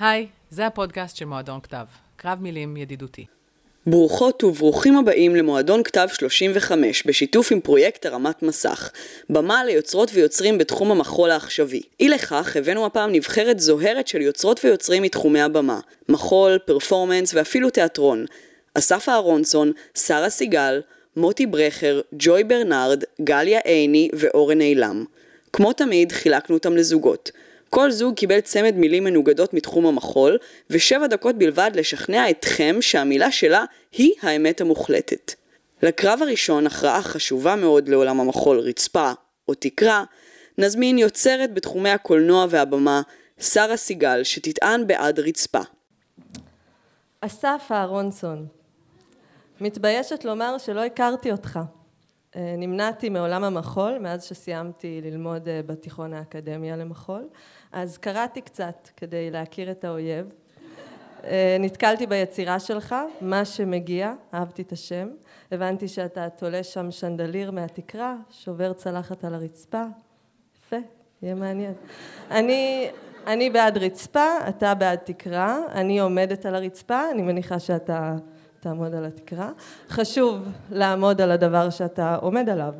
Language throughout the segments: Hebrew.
היי, זה הפודקאסט של מועדון כתב, קרב מילים ידידותי. ברוכות וברוכים הבאים למועדון כתב 35, בשיתוף עם פרויקט הרמת מסך, במה ליוצרות ויוצרים בתחום המחול העכשווי. אי לכך הבאנו הפעם נבחרת זוהרת של יוצרות ויוצרים מתחומי הבמה, מחול, פרפורמנס ואפילו תיאטרון. אסף אהרונסון, שרה סיגל, מוטי ברכר, ג'וי ברנרד, גליה עיני ואורן אילם. כמו תמיד, חילקנו אותם לזוגות. כל זוג קיבל צמד מילים מנוגדות מתחום המחול, ושבע דקות בלבד לשכנע אתכם שהמילה שלה היא האמת המוחלטת. לקרב הראשון, הכרעה חשובה מאוד לעולם המחול, רצפה או תקרה, נזמין יוצרת בתחומי הקולנוע והבמה, שרה סיגל, שתטען בעד רצפה. אסף אהרונסון, מתביישת לומר שלא הכרתי אותך. אה, נמנעתי מעולם המחול מאז שסיימתי ללמוד אה, בתיכון האקדמיה למחול, אז קראתי קצת כדי להכיר את האויב. אה, נתקלתי ביצירה שלך, מה שמגיע, אהבתי את השם. הבנתי שאתה תולה שם שנדליר מהתקרה, שובר צלחת על הרצפה. יפה, יהיה מעניין. אני, אני בעד רצפה, אתה בעד תקרה, אני עומדת על הרצפה, אני מניחה שאתה תעמוד על התקרה. חשוב לעמוד על הדבר שאתה עומד עליו.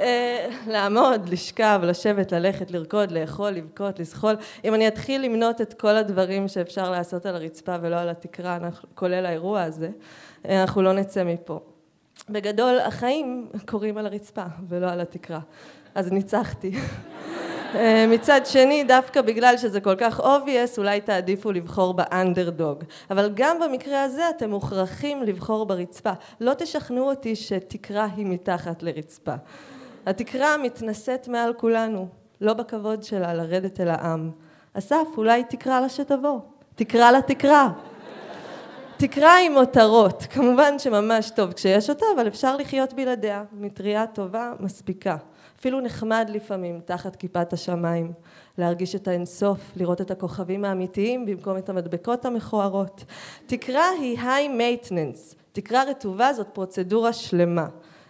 אה, לעמוד, לשכב, לשבת, ללכת, לרקוד, לאכול, לבכות, לזחול. אם אני אתחיל למנות את כל הדברים שאפשר לעשות על הרצפה ולא על התקרה, כולל האירוע הזה, אה, אנחנו לא נצא מפה. בגדול, החיים קורים על הרצפה ולא על התקרה. אז ניצחתי. אה, מצד שני, דווקא בגלל שזה כל כך obvious, אולי תעדיפו לבחור באנדרדוג. אבל גם במקרה הזה אתם מוכרחים לבחור ברצפה. לא תשכנעו אותי שתקרה היא מתחת לרצפה. התקרה מתנשאת מעל כולנו, לא בכבוד שלה לרדת אל העם. אסף, אולי תקרא לה שתבוא. תקרא לה תקרא. תקרא עם מותרות. כמובן שממש טוב כשיש אותה, אבל אפשר לחיות בלעדיה. מטריה טובה מספיקה. אפילו נחמד לפעמים תחת כיפת השמיים, להרגיש את האינסוף, לראות את הכוכבים האמיתיים במקום את המדבקות המכוערות. תקרה היא היי מייטננס, תקרה רטובה זאת פרוצדורה שלמה.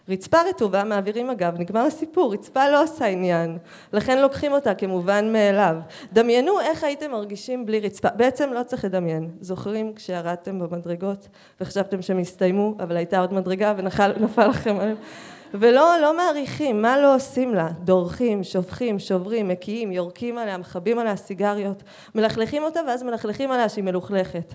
רצפה רטובה מעבירים אגב, נגמר הסיפור, רצפה לא עושה עניין, לכן לוקחים אותה כמובן מאליו. דמיינו איך הייתם מרגישים בלי רצפה, בעצם לא צריך לדמיין, זוכרים כשירדתם במדרגות וחשבתם שהם הסתיימו, אבל הייתה עוד מדרגה ונפל לכם עליהם? ולא לא מעריכים, מה לא עושים לה? דורכים, שופכים, שוברים, מקיאים, יורקים עליה, מכבים עליה סיגריות, מלכלכים אותה ואז מלכלכים עליה שהיא מלוכלכת.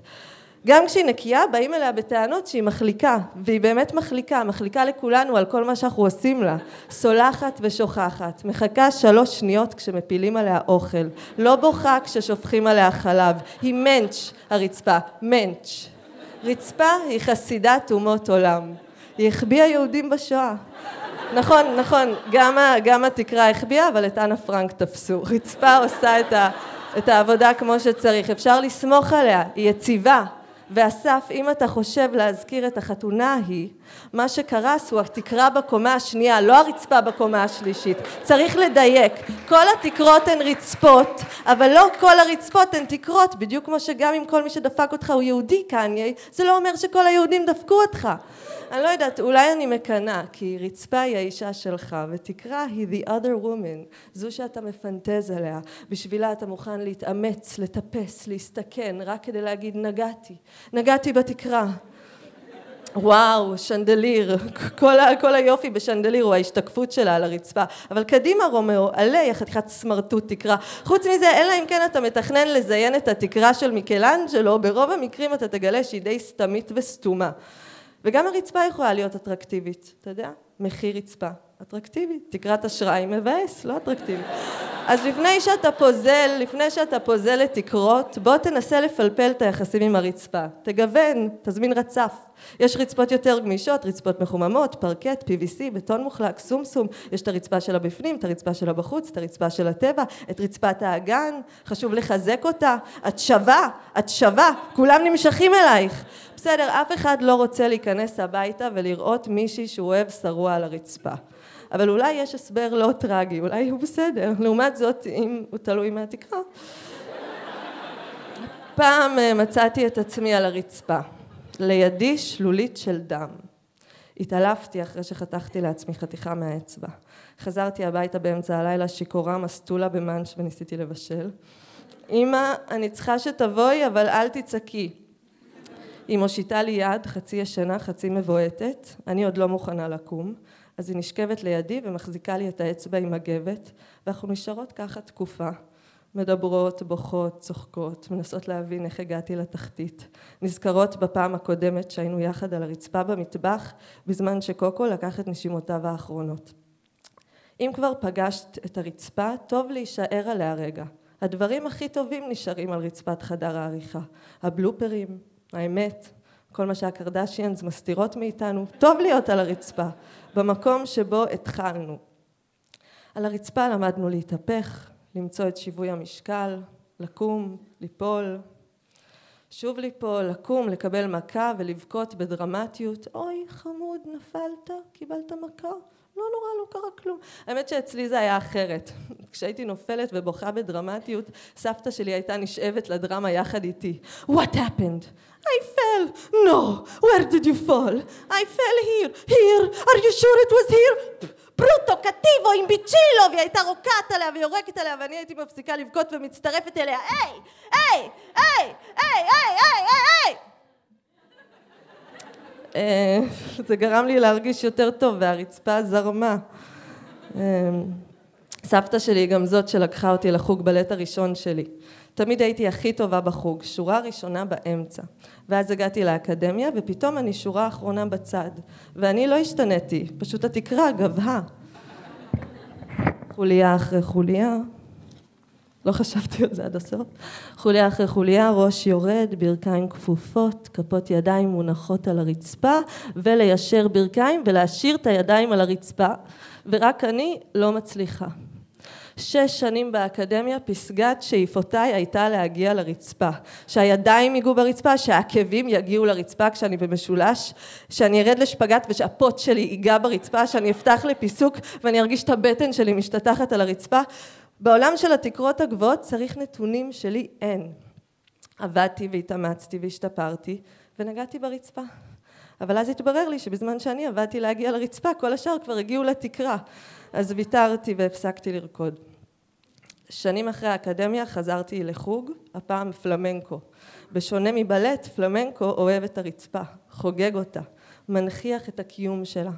גם כשהיא נקייה באים אליה בטענות שהיא מחליקה, והיא באמת מחליקה, מחליקה לכולנו על כל מה שאנחנו עושים לה, סולחת ושוכחת, מחכה שלוש שניות כשמפילים עליה אוכל, לא בוכה כששופכים עליה חלב, היא מענץ' הרצפה, מענץ'. רצפה היא חסידת אומות עולם, היא החביאה יהודים בשואה. נכון, נכון, גם, גם התקרה החביאה, אבל את אנה פרנק תפסו. רצפה עושה את, ה, את העבודה כמו שצריך, אפשר לסמוך עליה, היא יציבה. ואסף, אם אתה חושב להזכיר את החתונה ההיא, מה שקרס הוא התקרה בקומה השנייה, לא הרצפה בקומה השלישית. צריך לדייק. כל התקרות הן רצפות, אבל לא כל הרצפות הן תקרות, בדיוק כמו שגם אם כל מי שדפק אותך הוא יהודי קניה, זה לא אומר שכל היהודים דפקו אותך. אני לא יודעת, אולי אני מקנאה, כי רצפה היא האישה שלך, ותקרה היא the other woman, זו שאתה מפנטז עליה, בשבילה אתה מוכן להתאמץ, לטפס, להסתכן, רק כדי להגיד נגעתי, נגעתי בתקרה. וואו, שנדליר, כל, ה, כל היופי בשנדליר הוא ההשתקפות שלה על הרצפה. אבל קדימה רומאו, עלה, יא חתיכת סמרטוט תקרה. חוץ מזה, אלא אם כן אתה מתכנן לזיין את התקרה של מיקלנג'לו, ברוב המקרים אתה תגלה שהיא די סתמית וסתומה. וגם הרצפה יכולה להיות אטרקטיבית, אתה יודע? מחיר רצפה. אטרקטיבית, תקרת אשראי מבאס, לא אטרקטיבי. אז לפני שאתה פוזל, לפני שאתה פוזל לתקרות, בוא תנסה לפלפל את היחסים עם הרצפה. תגוון, תזמין רצף. יש רצפות יותר גמישות, רצפות מחוממות, פרקט, PVC, בטון מוחלק, סומסום, יש את הרצפה שלה בפנים, את הרצפה שלה בחוץ, את הרצפה של הטבע, את רצפת האגן, חשוב לחזק אותה, את שווה, את שווה, כולם נמשכים אלייך. בסדר, אף אחד לא רוצה להיכנס הביתה ולראות מישהי שהוא אוהב שרוע על הרצפה. אבל אולי יש הסבר לא טרגי, אולי הוא בסדר. לעומת זאת, אם הוא תלוי מהתקרה. פעם אה, מצאתי את עצמי על הרצפה, לידי שלולית של דם. התעלפתי אחרי שחתכתי לעצמי חתיכה מהאצבע. חזרתי הביתה באמצע הלילה שיכורה מסטולה במאנץ' וניסיתי לבשל. אמא, אני צריכה שתבואי, אבל אל תצעקי. היא מושיטה לי יד, חצי ישנה, חצי מבועטת, אני עוד לא מוכנה לקום, אז היא נשכבת לידי ומחזיקה לי את האצבע עם מגבת, ואנחנו נשארות ככה תקופה. מדברות, בוכות, צוחקות, מנסות להבין איך הגעתי לתחתית. נזכרות בפעם הקודמת שהיינו יחד על הרצפה במטבח, בזמן שקוקו לקח את נשימותיו האחרונות. אם כבר פגשת את הרצפה, טוב להישאר עליה רגע. הדברים הכי טובים נשארים על רצפת חדר העריכה. הבלופרים, האמת, כל מה שהקרדשיאנס מסתירות מאיתנו, טוב להיות על הרצפה, במקום שבו התחלנו. על הרצפה למדנו להתהפך, למצוא את שיווי המשקל, לקום, ליפול, שוב ליפול, לקום, לקבל מכה ולבכות בדרמטיות, אוי חמוד, נפלת, קיבלת מכה, לא נורא, לא קרה כלום. האמת שאצלי זה היה אחרת. כשהייתי נופלת ובוכה בדרמטיות, סבתא שלי הייתה נשאבת לדרמה יחד איתי. What happened? I fell. No. Where did you fall? I fell here. Here. Are you sure it was here? ברוטו, קטיבו, עם ביצ'ילו, והיא הייתה רוקעת עליה ויורקת עליה, ואני הייתי מפסיקה לבכות ומצטרפת אליה, היי, היי, היי, היי, היי, היי, היי! אה, זה גרם לי להרגיש יותר טוב, והרצפה זרמה. אה, סבתא שלי היא גם זאת שלקחה אותי לחוג בלט הראשון שלי. תמיד הייתי הכי טובה בחוג, שורה ראשונה באמצע. ואז הגעתי לאקדמיה, ופתאום אני שורה אחרונה בצד. ואני לא השתניתי, פשוט התקרה גבהה. חוליה אחרי חוליה, לא חשבתי על זה עד הסוף. חוליה אחרי חוליה, ראש יורד, ברכיים כפופות, כפות ידיים מונחות על הרצפה, וליישר ברכיים ולהשאיר את הידיים על הרצפה, ורק אני לא מצליחה. שש שנים באקדמיה, פסגת שאיפותיי הייתה להגיע לרצפה. שהידיים ייגעו ברצפה, שהעקבים יגיעו לרצפה כשאני במשולש, שאני ארד לשפגט ושהפוט שלי ייגע ברצפה, שאני אפתח לפיסוק ואני ארגיש את הבטן שלי משתטחת על הרצפה. בעולם של התקרות הגבוהות צריך נתונים שלי אין. עבדתי והתאמצתי והשתפרתי ונגעתי ברצפה. אבל אז התברר לי שבזמן שאני עבדתי להגיע לרצפה, כל השאר כבר הגיעו לתקרה. אז ויתרתי והפסקתי לרקוד. שנים אחרי האקדמיה חזרתי לחוג, הפעם פלמנקו. בשונה מבלט, פלמנקו אוהב את הרצפה, חוגג אותה, מנכיח את הקיום שלה.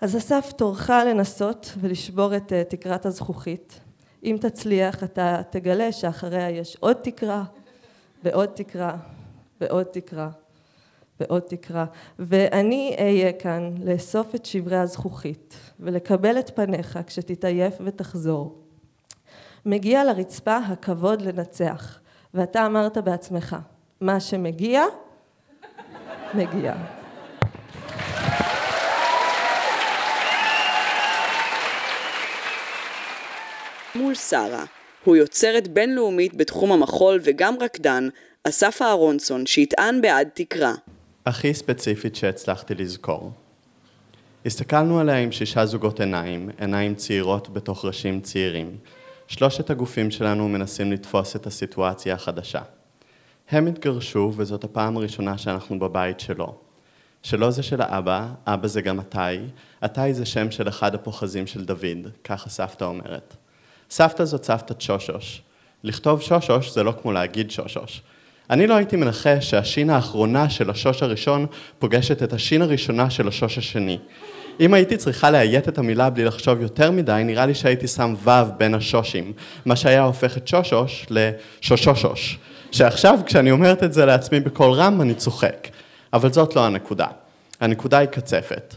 אז אסף תורך לנסות ולשבור את אה, תקרת הזכוכית. אם תצליח אתה תגלה שאחריה יש עוד תקרה ועוד תקרה ועוד תקרה ועוד תקרה ואני אהיה כאן לאסוף את שברי הזכוכית ולקבל את פניך כשתתעייף ותחזור. מגיע לרצפה הכבוד לנצח ואתה אמרת בעצמך מה שמגיע מגיע מול שרה. הוא יוצרת בינלאומית בתחום המחול וגם רקדן, אסף אהרונסון, שיטען בעד תקרה. הכי ספציפית שהצלחתי לזכור. הסתכלנו עליה עם שישה זוגות עיניים, עיניים צעירות בתוך ראשים צעירים. שלושת הגופים שלנו מנסים לתפוס את הסיטואציה החדשה. הם התגרשו וזאת הפעם הראשונה שאנחנו בבית שלו. שלו זה של האבא, אבא זה גם עתאי, עתאי זה שם של אחד הפוחזים של דוד, ככה סבתא אומרת. סבתא זאת סבתא שושוש. לכתוב שושוש זה לא כמו להגיד שושוש. אני לא הייתי מנחש שהשין האחרונה של השוש הראשון פוגשת את השין הראשונה של השוש השני. אם הייתי צריכה לאיית את המילה בלי לחשוב יותר מדי, נראה לי שהייתי שם ו' בין השושים, מה שהיה הופך את שושוש לשושושוש. שעכשיו כשאני אומרת את זה לעצמי בקול רם אני צוחק. אבל זאת לא הנקודה. הנקודה היא קצפת.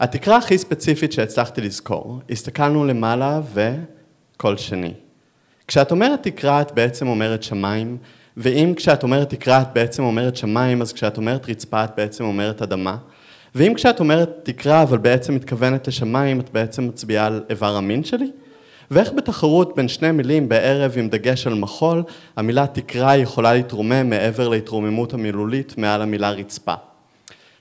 התקרה הכי ספציפית שהצלחתי לזכור, הסתכלנו למעלה ו... קול שני. כשאת אומרת תקרה את בעצם אומרת שמיים, ואם כשאת אומרת תקרה את בעצם אומרת שמיים, אז כשאת אומרת רצפה את בעצם אומרת אדמה. ואם כשאת אומרת תקרה אבל בעצם מתכוונת לשמיים, את בעצם מצביעה על איבר המין שלי? ואיך בתחרות בין שני מילים בערב עם דגש על מחול, המילה תקרה יכולה להתרומם מעבר להתרוממות המילולית מעל המילה רצפה.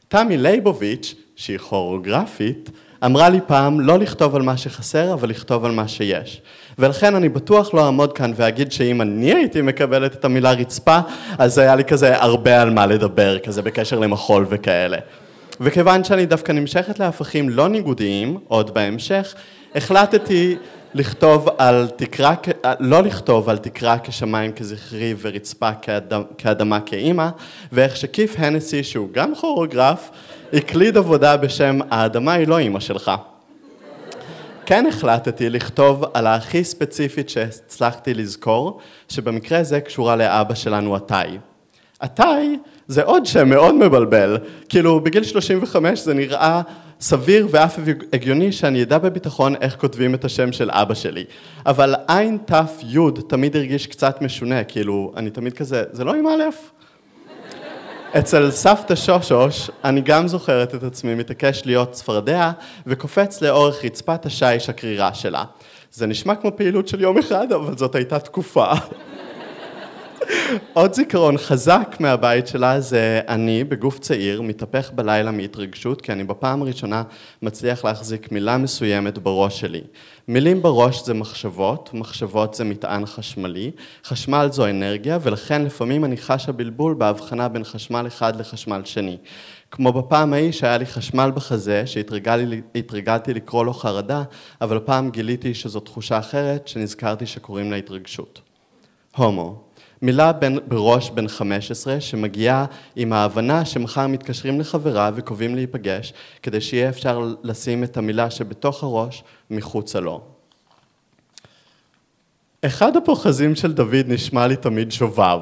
תמי ליבוביץ', שהיא כוריאוגרפית, אמרה לי פעם לא לכתוב על מה שחסר, אבל לכתוב על מה שיש. ולכן אני בטוח לא אעמוד כאן ואגיד שאם אני הייתי מקבלת את המילה רצפה, אז היה לי כזה הרבה על מה לדבר, כזה בקשר למחול וכאלה. וכיוון שאני דווקא נמשכת להפכים לא ניגודיים, עוד בהמשך, החלטתי לכתוב על תקרה, לא לכתוב על תקרה כשמיים כזכרי ורצפה כאדמה, כאדמה כאימא, ואיך שקיף הנסי, שהוא גם כוריאוגרף, הקליד עבודה בשם האדמה היא לא אימא שלך. כן החלטתי לכתוב על הכי ספציפית שהצלחתי לזכור, שבמקרה זה קשורה לאבא שלנו עתאי. עתאי זה עוד שם מאוד מבלבל, כאילו בגיל 35 זה נראה סביר ואף הגיוני שאני אדע בביטחון איך כותבים את השם של אבא שלי. אבל עין ת' י' תמיד הרגיש קצת משונה, כאילו, אני תמיד כזה, זה לא עם א'? אצל סבתא שושוש, אני גם זוכרת את עצמי מתעקש להיות צפרדע וקופץ לאורך רצפת השיש הקרירה שלה. זה נשמע כמו פעילות של יום אחד, אבל זאת הייתה תקופה. עוד זיכרון חזק מהבית שלה זה אני בגוף צעיר מתהפך בלילה מהתרגשות כי אני בפעם הראשונה מצליח להחזיק מילה מסוימת בראש שלי. מילים בראש זה מחשבות, מחשבות זה מטען חשמלי, חשמל זו אנרגיה ולכן לפעמים אני חשה בלבול בהבחנה בין חשמל אחד לחשמל שני. כמו בפעם ההיא שהיה לי חשמל בחזה שהתרגלתי לקרוא לו חרדה אבל הפעם גיליתי שזו תחושה אחרת שנזכרתי שקוראים לה התרגשות. הומו מילה בין, בראש בן 15 שמגיעה עם ההבנה שמחר מתקשרים לחברה וקובעים להיפגש כדי שיהיה אפשר לשים את המילה שבתוך הראש מחוצה לו. אחד הפוחזים של דוד נשמע לי תמיד שובב,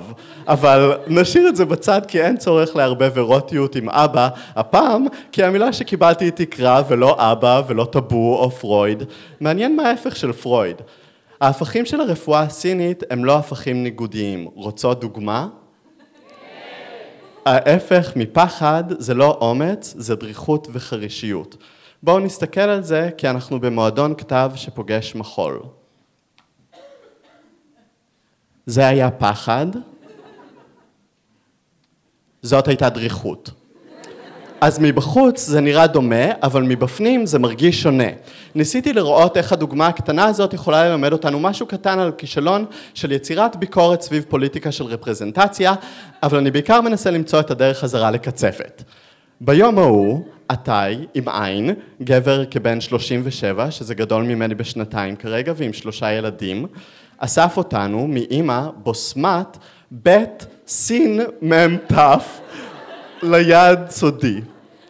אבל נשאיר את זה בצד כי אין צורך לערבב אירוטיות עם אבא, הפעם כי המילה שקיבלתי היא תקרה ולא אבא ולא טאבו או פרויד. מעניין מה ההפך של פרויד. ההפכים של הרפואה הסינית הם לא הפכים ניגודיים. רוצות דוגמה? ההפך מפחד זה לא אומץ, זה דריכות וחרישיות. בואו נסתכל על זה כי אנחנו במועדון כתב שפוגש מחול. זה היה פחד, זאת הייתה דריכות. אז מבחוץ זה נראה דומה, אבל מבפנים זה מרגיש שונה. ניסיתי לראות איך הדוגמה הקטנה הזאת יכולה ללמד אותנו משהו קטן על כישלון של יצירת ביקורת סביב פוליטיקה של רפרזנטציה, אבל אני בעיקר מנסה למצוא את הדרך חזרה לקצפת. ביום ההוא, עתאי, עם עין, גבר כבן 37, שזה גדול ממני בשנתיים כרגע, ועם שלושה ילדים, אסף אותנו מאימא בוסמת בית סין מ"ם ת' ליעד סודי.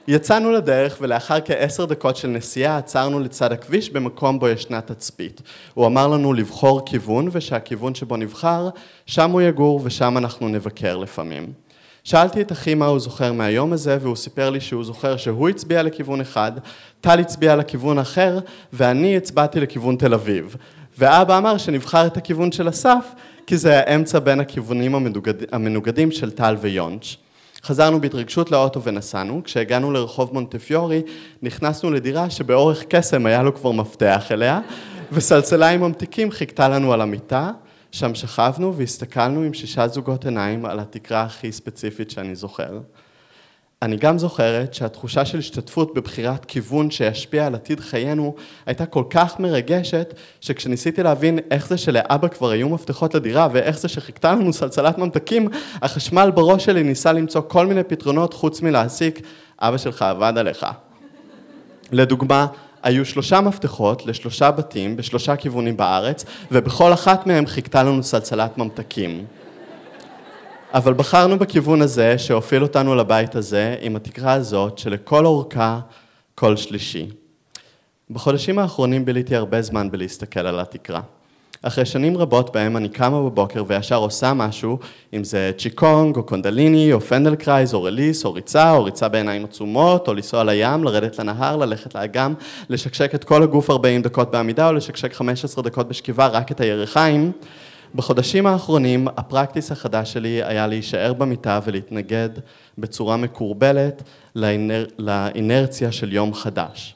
יצאנו לדרך ולאחר כעשר דקות של נסיעה עצרנו לצד הכביש במקום בו ישנה תצפית. הוא אמר לנו לבחור כיוון ושהכיוון שבו נבחר, שם הוא יגור ושם אנחנו נבקר לפעמים. שאלתי את אחי מה הוא זוכר מהיום הזה והוא סיפר לי שהוא זוכר שהוא הצביע לכיוון אחד, טל הצביע לכיוון אחר ואני הצבעתי לכיוון תל אביב. ואבא אמר שנבחר את הכיוון של אסף כי זה האמצע בין הכיוונים המנוגד... המנוגדים של טל ויונץ'. חזרנו בהתרגשות לאוטו ונסענו, כשהגענו לרחוב מונטפיורי נכנסנו לדירה שבאורך קסם היה לו כבר מפתח אליה וסלסלה ממתיקים חיכתה לנו על המיטה, שם שכבנו והסתכלנו עם שישה זוגות עיניים על התקרה הכי ספציפית שאני זוכר. אני גם זוכרת שהתחושה של השתתפות בבחירת כיוון שישפיע על עתיד חיינו הייתה כל כך מרגשת, שכשניסיתי להבין איך זה שלאבא כבר היו מפתחות לדירה ואיך זה שחיכתה לנו סלסלת ממתקים, החשמל בראש שלי ניסה למצוא כל מיני פתרונות חוץ מלהסיק, אבא שלך עבד עליך. לדוגמה, היו שלושה מפתחות לשלושה בתים בשלושה כיוונים בארץ, ובכל אחת מהם חיכתה לנו סלסלת ממתקים. אבל בחרנו בכיוון הזה שהוביל אותנו לבית הזה עם התקרה הזאת שלכל אורכה קול שלישי. בחודשים האחרונים ביליתי הרבה זמן בלהסתכל על התקרה. אחרי שנים רבות בהם אני קמה בבוקר וישר עושה משהו, אם זה צ'י קונג או קונדליני או פלדנקרייז או release או ריצה או ריצה בעיניים עצומות או לנסוע לים, לרדת לנהר, ללכת לאגם, לשקשק את כל הגוף 40 דקות בעמידה או לשקשק 15 דקות בשכיבה רק את הירכיים. בחודשים האחרונים ה practice החדש שלי היה להישאר במיטה ולהתנגד בצורה מסורבלת לאינר... לאינרציה של יום חדש.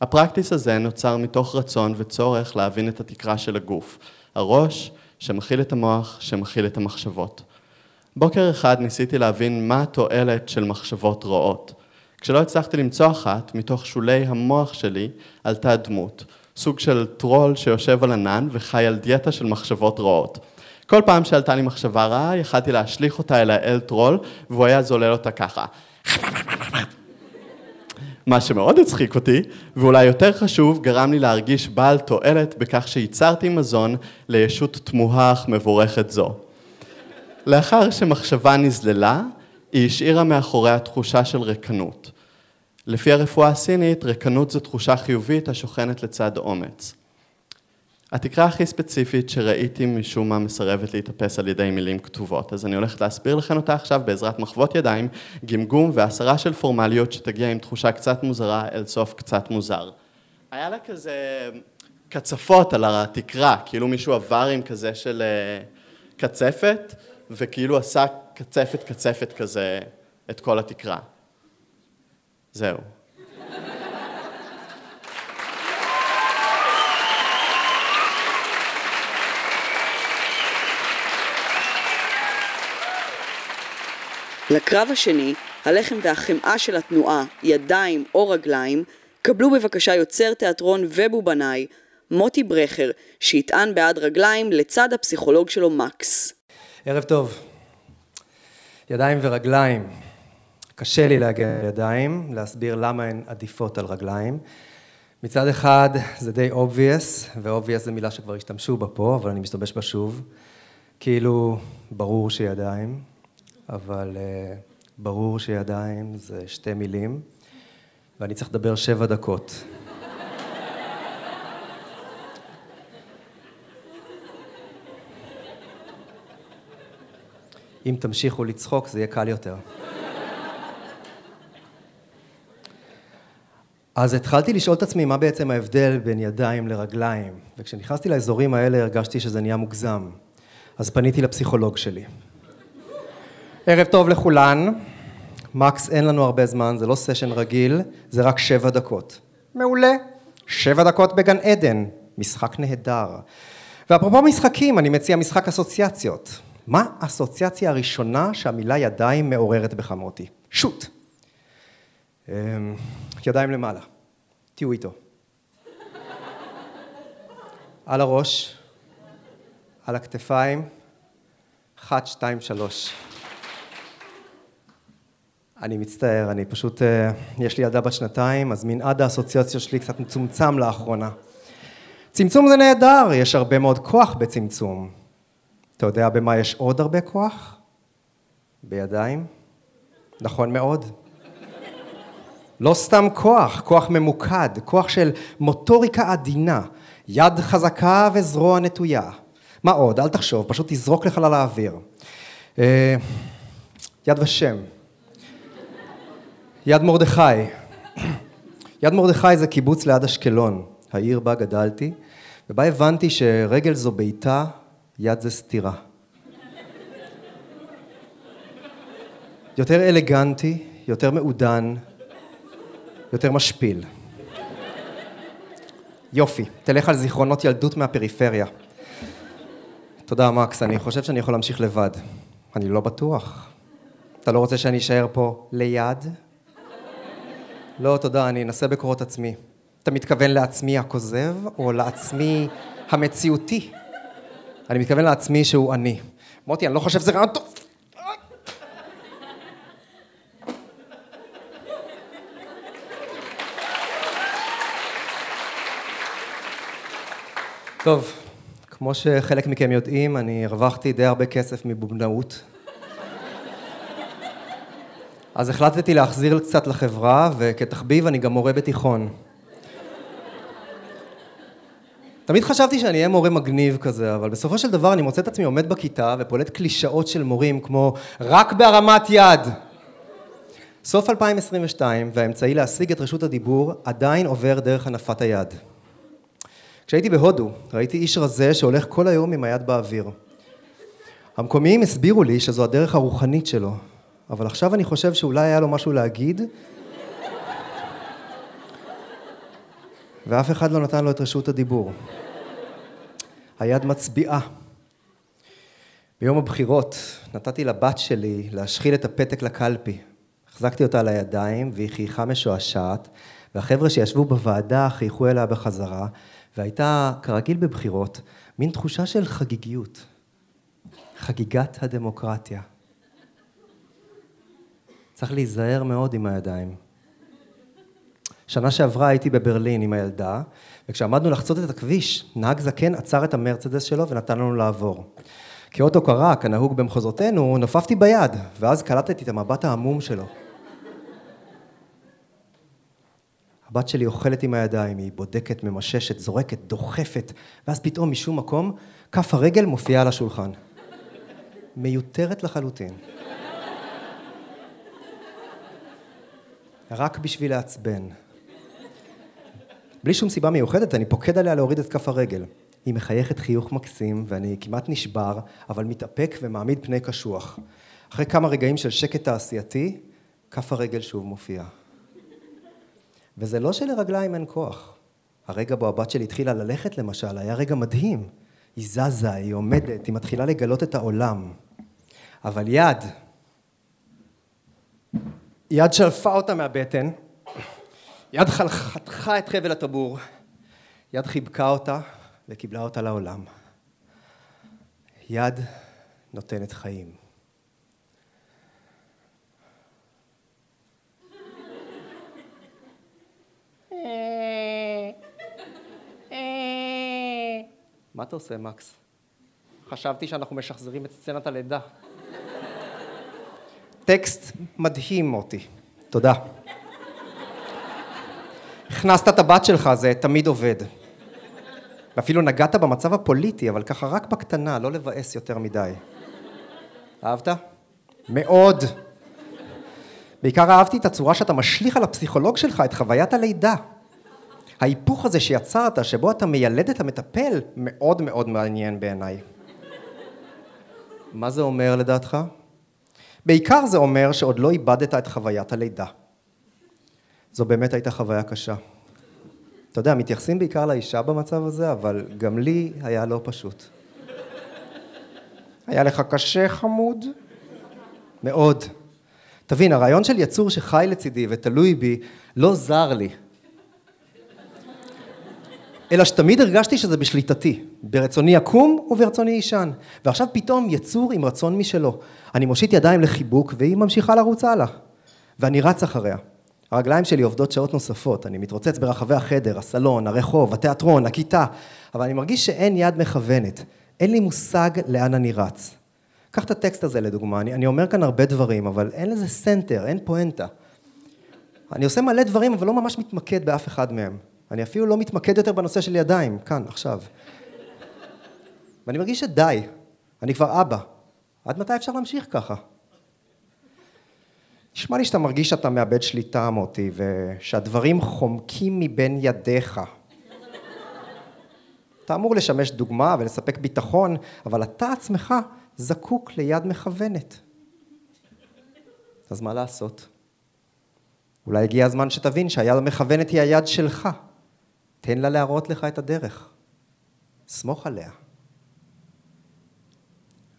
ה practice הזה נוצר מתוך רצון וצורך להבין את התקרה של הגוף, הראש שמכיל את המוח, שמכיל את המחשבות. בוקר אחד ניסיתי להבין מה התועלת של מחשבות רעות. כשלא הצלחתי למצוא אחת, מתוך שולי המוח שלי עלתה דמות, סוג של טרול שיושב על ענן וחי על דיאטה של מחשבות רעות. כל פעם שעלתה לי מחשבה רעה, יכלתי להשליך אותה אל האל טרול, והוא היה זולל אותה ככה. מה שמאוד הצחיק אותי, ואולי יותר חשוב, גרם לי להרגיש בעל תועלת בכך שייצרתי מזון לישות תמוהה אך מבורכת זו. לאחר שמחשבה נזללה, היא השאירה מאחוריה תחושה של ריקנות. לפי הרפואה הסינית, ריקנות זו תחושה חיובית השוכנת לצד אומץ. התקרה הכי ספציפית שראיתי משום מה מסרבת להתאפס על ידי מילים כתובות, אז אני הולכת להסביר לכם אותה עכשיו בעזרת מחוות ידיים, גמגום והסרה של פורמליות שתגיע עם תחושה קצת מוזרה אל סוף קצת מוזר. היה לה כזה קצפות על התקרה, כאילו מישהו עבר עם כזה של אה, קצפת, וכאילו עשה קצפת קצפת כזה את כל התקרה. זהו. לקרב השני, הלחם והחמאה של התנועה, ידיים או רגליים, קבלו בבקשה יוצר תיאטרון ובובנאי, מוטי ברכר, שיטען בעד רגליים לצד הפסיכולוג שלו מקס. ערב טוב. ידיים ורגליים. קשה לי להגיע לידיים, להסביר למה הן עדיפות על רגליים. מצד אחד זה די obvious, ו-obvious זה מילה שכבר השתמשו בה פה, אבל אני משתמש בה שוב. כאילו, ברור שידיים, אבל uh, ברור שידיים זה שתי מילים, ואני צריך לדבר שבע דקות. אם תמשיכו לצחוק זה יהיה קל יותר. אז התחלתי לשאול את עצמי מה בעצם ההבדל בין ידיים לרגליים, וכשנכנסתי לאזורים האלה הרגשתי שזה נהיה מוגזם. אז פניתי לפסיכולוג שלי. ערב טוב לכולן. מקס, אין לנו הרבה זמן, זה לא סשן רגיל, זה רק שבע דקות. מעולה. שבע דקות בגן עדן. משחק נהדר. ואפרופו משחקים, אני מציע משחק אסוציאציות. מה האסוציאציה הראשונה שהמילה ידיים מעוררת בך מוטי? שוט. ידיים למעלה. תהיו איתו. על הראש, על הכתפיים, אחת, שתיים, שלוש. אני מצטער, אני פשוט, אה, יש לי ילדה בת שנתיים, אז מנעד האסוציאציה שלי קצת מצומצם לאחרונה. צמצום זה נהדר, יש הרבה מאוד כוח בצמצום. אתה יודע במה יש עוד הרבה כוח? בידיים. נכון מאוד. לא סתם כוח, כוח ממוקד, כוח של מוטוריקה עדינה, יד חזקה וזרוע נטויה. מה עוד? אל תחשוב, פשוט תזרוק לחלל האוויר. אה, יד ושם. יד מרדכי. יד מרדכי זה קיבוץ ליד אשקלון, העיר בה גדלתי, ובה הבנתי שרגל זו בעיטה, יד זה סתירה. יותר אלגנטי, יותר מעודן, יותר משפיל. יופי, תלך על זיכרונות ילדות מהפריפריה. תודה, מקס, אני חושב שאני יכול להמשיך לבד. אני לא בטוח. אתה לא רוצה שאני אשאר פה ליד? לא, תודה, אני אנסה בקורות עצמי. אתה מתכוון לעצמי הכוזב, או לעצמי המציאותי? אני מתכוון לעצמי שהוא אני. מוטי, אני לא חושב שזה רעיון טוב. טוב, כמו שחלק מכם יודעים, אני הרווחתי די הרבה כסף מבובנאות. אז החלטתי להחזיר קצת לחברה, וכתחביב אני גם מורה בתיכון. תמיד חשבתי שאני אהיה מורה מגניב כזה, אבל בסופו של דבר אני מוצא את עצמי עומד בכיתה ופולט קלישאות של מורים כמו רק בהרמת יד. סוף 2022 והאמצעי להשיג את רשות הדיבור עדיין עובר דרך הנפת היד. כשהייתי בהודו ראיתי איש רזה שהולך כל היום עם היד באוויר. המקומיים הסבירו לי שזו הדרך הרוחנית שלו, אבל עכשיו אני חושב שאולי היה לו משהו להגיד, ואף אחד לא נתן לו את רשות הדיבור. היד מצביעה. ביום הבחירות נתתי לבת שלי להשחיל את הפתק לקלפי. החזקתי אותה על הידיים והיא חייכה משועשעת, והחבר'ה שישבו בוועדה חייכו אליה בחזרה, והייתה, כרגיל בבחירות, מין תחושה של חגיגיות. חגיגת הדמוקרטיה. צריך להיזהר מאוד עם הידיים. שנה שעברה הייתי בברלין עם הילדה, וכשעמדנו לחצות את הכביש, נהג זקן עצר את המרצדס שלו ונתן לנו לעבור. כאות הוקרה, כנהוג במחוזותינו, נופפתי ביד, ואז קלטתי את המבט העמום שלו. הבת שלי אוכלת עם הידיים, היא בודקת, ממששת, זורקת, דוחפת, ואז פתאום משום מקום, כף הרגל מופיעה על השולחן. מיותרת לחלוטין. רק בשביל לעצבן. בלי שום סיבה מיוחדת, אני פוקד עליה להוריד את כף הרגל. היא מחייכת חיוך מקסים, ואני כמעט נשבר, אבל מתאפק ומעמיד פני קשוח. אחרי כמה רגעים של שקט תעשייתי, כף הרגל שוב מופיעה. וזה לא שלרגליים אין כוח. הרגע בו הבת שלי התחילה ללכת למשל, היה רגע מדהים. היא זזה, היא עומדת, היא מתחילה לגלות את העולם. אבל יד, יד שלפה אותה מהבטן, יד חתכה את חבל הטבור, יד חיבקה אותה וקיבלה אותה לעולם. יד נותנת חיים. מה אתה עושה, מקס? חשבתי שאנחנו משחזרים את סצנת הלידה. טקסט מדהים, מוטי. תודה. הכנסת את הבת שלך, זה תמיד עובד. ואפילו נגעת במצב הפוליטי, אבל ככה רק בקטנה, לא לבאס יותר מדי. אהבת? מאוד. בעיקר אהבתי את הצורה שאתה משליך על הפסיכולוג שלך את חוויית הלידה. ההיפוך הזה שיצרת, שבו אתה מיילד את המטפל, מאוד מאוד מעניין בעיניי. מה זה אומר לדעתך? בעיקר זה אומר שעוד לא איבדת את חוויית הלידה. זו באמת הייתה חוויה קשה. אתה יודע, מתייחסים בעיקר לאישה במצב הזה, אבל גם לי היה לא פשוט. היה לך קשה, חמוד? מאוד. תבין, הרעיון של יצור שחי לצידי ותלוי בי לא זר לי. אלא שתמיד הרגשתי שזה בשליטתי, ברצוני יקום וברצוני יישן. ועכשיו פתאום יצור עם רצון משלו. אני מושיט ידיים לחיבוק והיא ממשיכה לרוץ הלאה. ואני רץ אחריה. הרגליים שלי עובדות שעות נוספות, אני מתרוצץ ברחבי החדר, הסלון, הרחוב, התיאטרון, הכיתה, אבל אני מרגיש שאין יד מכוונת. אין לי מושג לאן אני רץ. קח את הטקסט הזה לדוגמה, אני, אני אומר כאן הרבה דברים, אבל אין לזה center, אין פואנטה. אני עושה מלא דברים, אבל לא ממש מתמקד באף אחד מהם. אני אפילו לא מתמקד יותר בנושא של ידיים, כאן, עכשיו. ואני מרגיש שדי, אני כבר אבא. עד מתי אפשר להמשיך ככה? נשמע לי שאתה מרגיש שאתה מאבד שליטה, מוטי, ושהדברים חומקים מבין ידיך. אתה אמור לשמש דוגמה ולספק ביטחון, אבל אתה עצמך זקוק ליד מכוונת. אז מה לעשות? אולי הגיע הזמן שתבין שהיד המכוונת היא היד שלך. תן לה להראות לך את הדרך. סמוך עליה.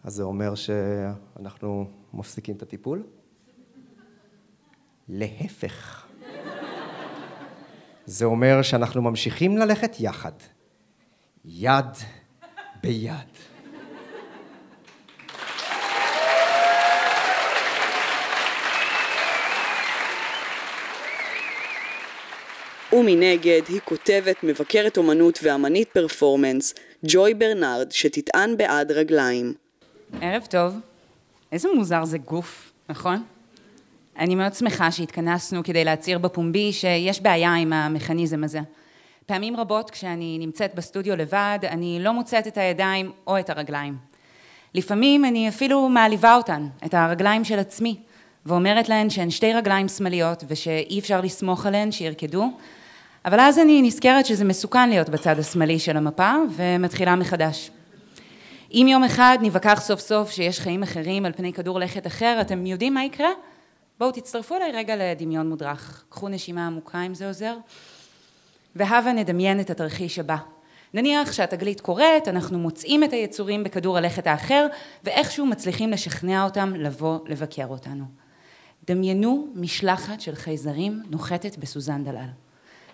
אז זה אומר שאנחנו מפסיקים את הטיפול? להפך. זה אומר שאנחנו ממשיכים ללכת יחד, יד ביד. ומנגד היא כותבת, מבקרת אומנות ואמנית פרפורמנס, ג'וי ברנרד, שתטען בעד רגליים. ערב טוב. איזה מוזר זה גוף, נכון? אני מאוד שמחה שהתכנסנו כדי להצהיר בפומבי שיש בעיה עם המכניזם הזה. פעמים רבות כשאני נמצאת בסטודיו לבד, אני לא מוצאת את הידיים או את הרגליים. לפעמים אני אפילו מעליבה אותן, את הרגליים של עצמי, ואומרת להן שהן שתי רגליים שמאליות ושאי אפשר לסמוך עליהן שירקדו, אבל אז אני נזכרת שזה מסוכן להיות בצד השמאלי של המפה ומתחילה מחדש. אם יום אחד ניווכח סוף סוף שיש חיים אחרים על פני כדור לכת אחר, אתם יודעים מה יקרה? בואו תצטרפו אליי רגע לדמיון מודרך. קחו נשימה עמוקה אם זה עוזר. והבה נדמיין את התרחיש הבא. נניח שהתגלית קורית, אנחנו מוצאים את היצורים בכדור הלכת האחר, ואיכשהו מצליחים לשכנע אותם לבוא לבקר אותנו. דמיינו משלחת של חייזרים נוחתת בסוזן דלל.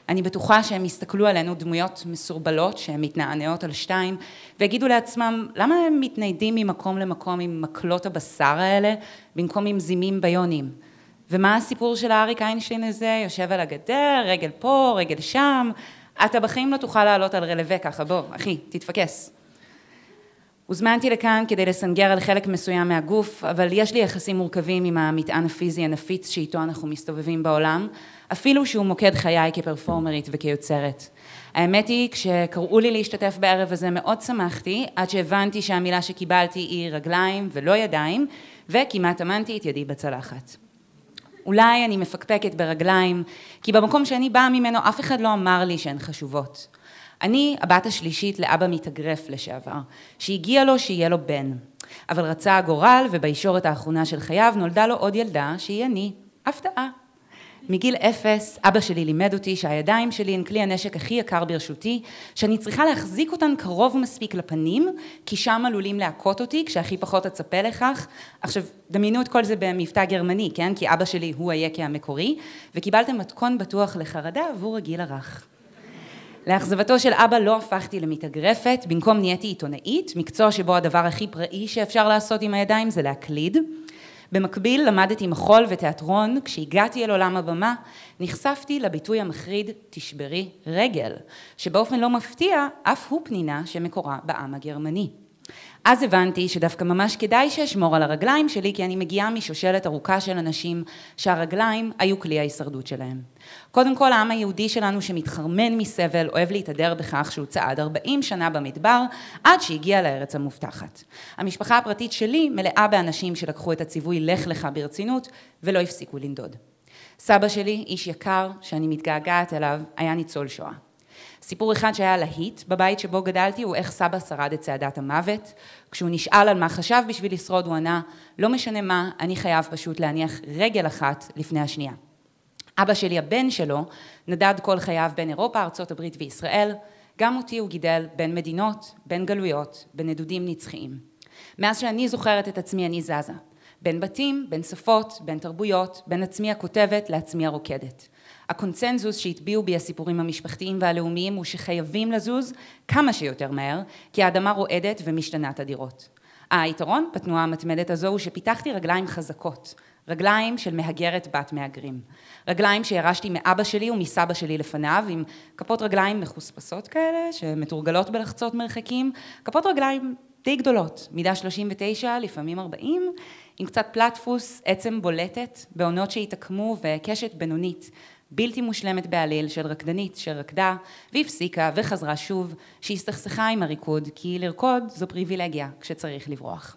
אני בטוחה שהם יסתכלו עלינו דמויות מסורבלות שהן מתנענעות על שתיים ויגידו לעצמם למה הם מתניידים ממקום למקום עם מקלות הבשר האלה במקום עם זימים ביונים ומה הסיפור של האריק איינשטיין הזה? יושב על הגדר, רגל פה, רגל שם. אתה בחיים לא תוכל לעלות על רלווה ככה, בוא, אחי, תתפקס. הוזמנתי לכאן כדי לסנגר על חלק מסוים מהגוף, אבל יש לי יחסים מורכבים עם המטען הפיזי הנפיץ שאיתו אנחנו מסתובבים בעולם, אפילו שהוא מוקד חיי כפרפורמרית וכיוצרת. האמת היא, כשקראו לי להשתתף בערב הזה מאוד שמחתי, עד שהבנתי שהמילה שקיבלתי היא רגליים ולא ידיים, וכמעט אמנתי את ידי בצלחת. אולי אני מפקפקת ברגליים, כי במקום שאני באה ממנו אף אחד לא אמר לי שהן חשובות. אני הבת השלישית לאבא מתאגרף לשעבר, שהגיע לו שיהיה לו בן. אבל רצה הגורל, ובישורת האחרונה של חייו נולדה לו עוד ילדה, שהיא אני. הפתעה. מגיל אפס, אבא שלי לימד אותי שהידיים שלי הן כלי הנשק הכי יקר ברשותי, שאני צריכה להחזיק אותן קרוב מספיק לפנים, כי שם עלולים להכות אותי כשהכי פחות אצפה לכך. עכשיו, דמיינו את כל זה במבטא גרמני, כן? כי אבא שלי הוא היקה המקורי, וקיבלתם מתכון בטוח לחרדה עבור הגיל הרך. לאכזבתו של אבא לא הפכתי למתאגרפת, במקום נהייתי עיתונאית, מקצוע שבו הדבר הכי פראי שאפשר לעשות עם הידיים זה להקליד. במקביל למדתי מחול ותיאטרון, כשהגעתי אל עולם הבמה נחשפתי לביטוי המחריד תשברי רגל, שבאופן לא מפתיע אף הוא פנינה שמקורה בעם הגרמני. אז הבנתי שדווקא ממש כדאי שאשמור על הרגליים שלי, כי אני מגיעה משושלת ארוכה של אנשים שהרגליים היו כלי ההישרדות שלהם. קודם כל, העם היהודי שלנו שמתחרמן מסבל, אוהב להתהדר בכך שהוא צעד 40 שנה במדבר, עד שהגיע לארץ המובטחת. המשפחה הפרטית שלי מלאה באנשים שלקחו את הציווי לך לך ברצינות, ולא הפסיקו לנדוד. סבא שלי, איש יקר, שאני מתגעגעת אליו, היה ניצול שואה. סיפור אחד שהיה להיט בבית שבו גדלתי הוא איך סבא שרד את צעדת המוות. כשהוא נשאל על מה חשב בשביל לשרוד הוא ענה, לא משנה מה, אני חייב פשוט להניח רגל אחת לפני השנייה. אבא שלי, הבן שלו, נדד כל חייו בין אירופה, ארצות הברית וישראל. גם אותי הוא גידל בין מדינות, בין גלויות, בנדודים נצחיים. מאז שאני זוכרת את עצמי אני זזה. בין בתים, בין שפות, בין תרבויות, בין עצמי הכותבת לעצמי הרוקדת. הקונצנזוס שהטביעו בי הסיפורים המשפחתיים והלאומיים הוא שחייבים לזוז כמה שיותר מהר, כי האדמה רועדת ומשתנה תדירות. היתרון בתנועה המתמדת הזו הוא שפיתחתי רגליים חזקות, רגליים של מהגרת בת מהגרים. רגליים שירשתי מאבא שלי ומסבא שלי לפניו, עם כפות רגליים מחוספסות כאלה, שמתורגלות בלחצות מרחקים, כפות רגליים די גדולות, מידה 39, לפעמים 40, עם קצת פלטפוס, עצם בולטת, בעונות שהתעקמו וקשת בינונית, בלתי מושלמת בעליל של רקדנית שרקדה והפסיקה וחזרה שוב, שהסתכסכה עם הריקוד, כי לרקוד זו פריבילגיה כשצריך לברוח.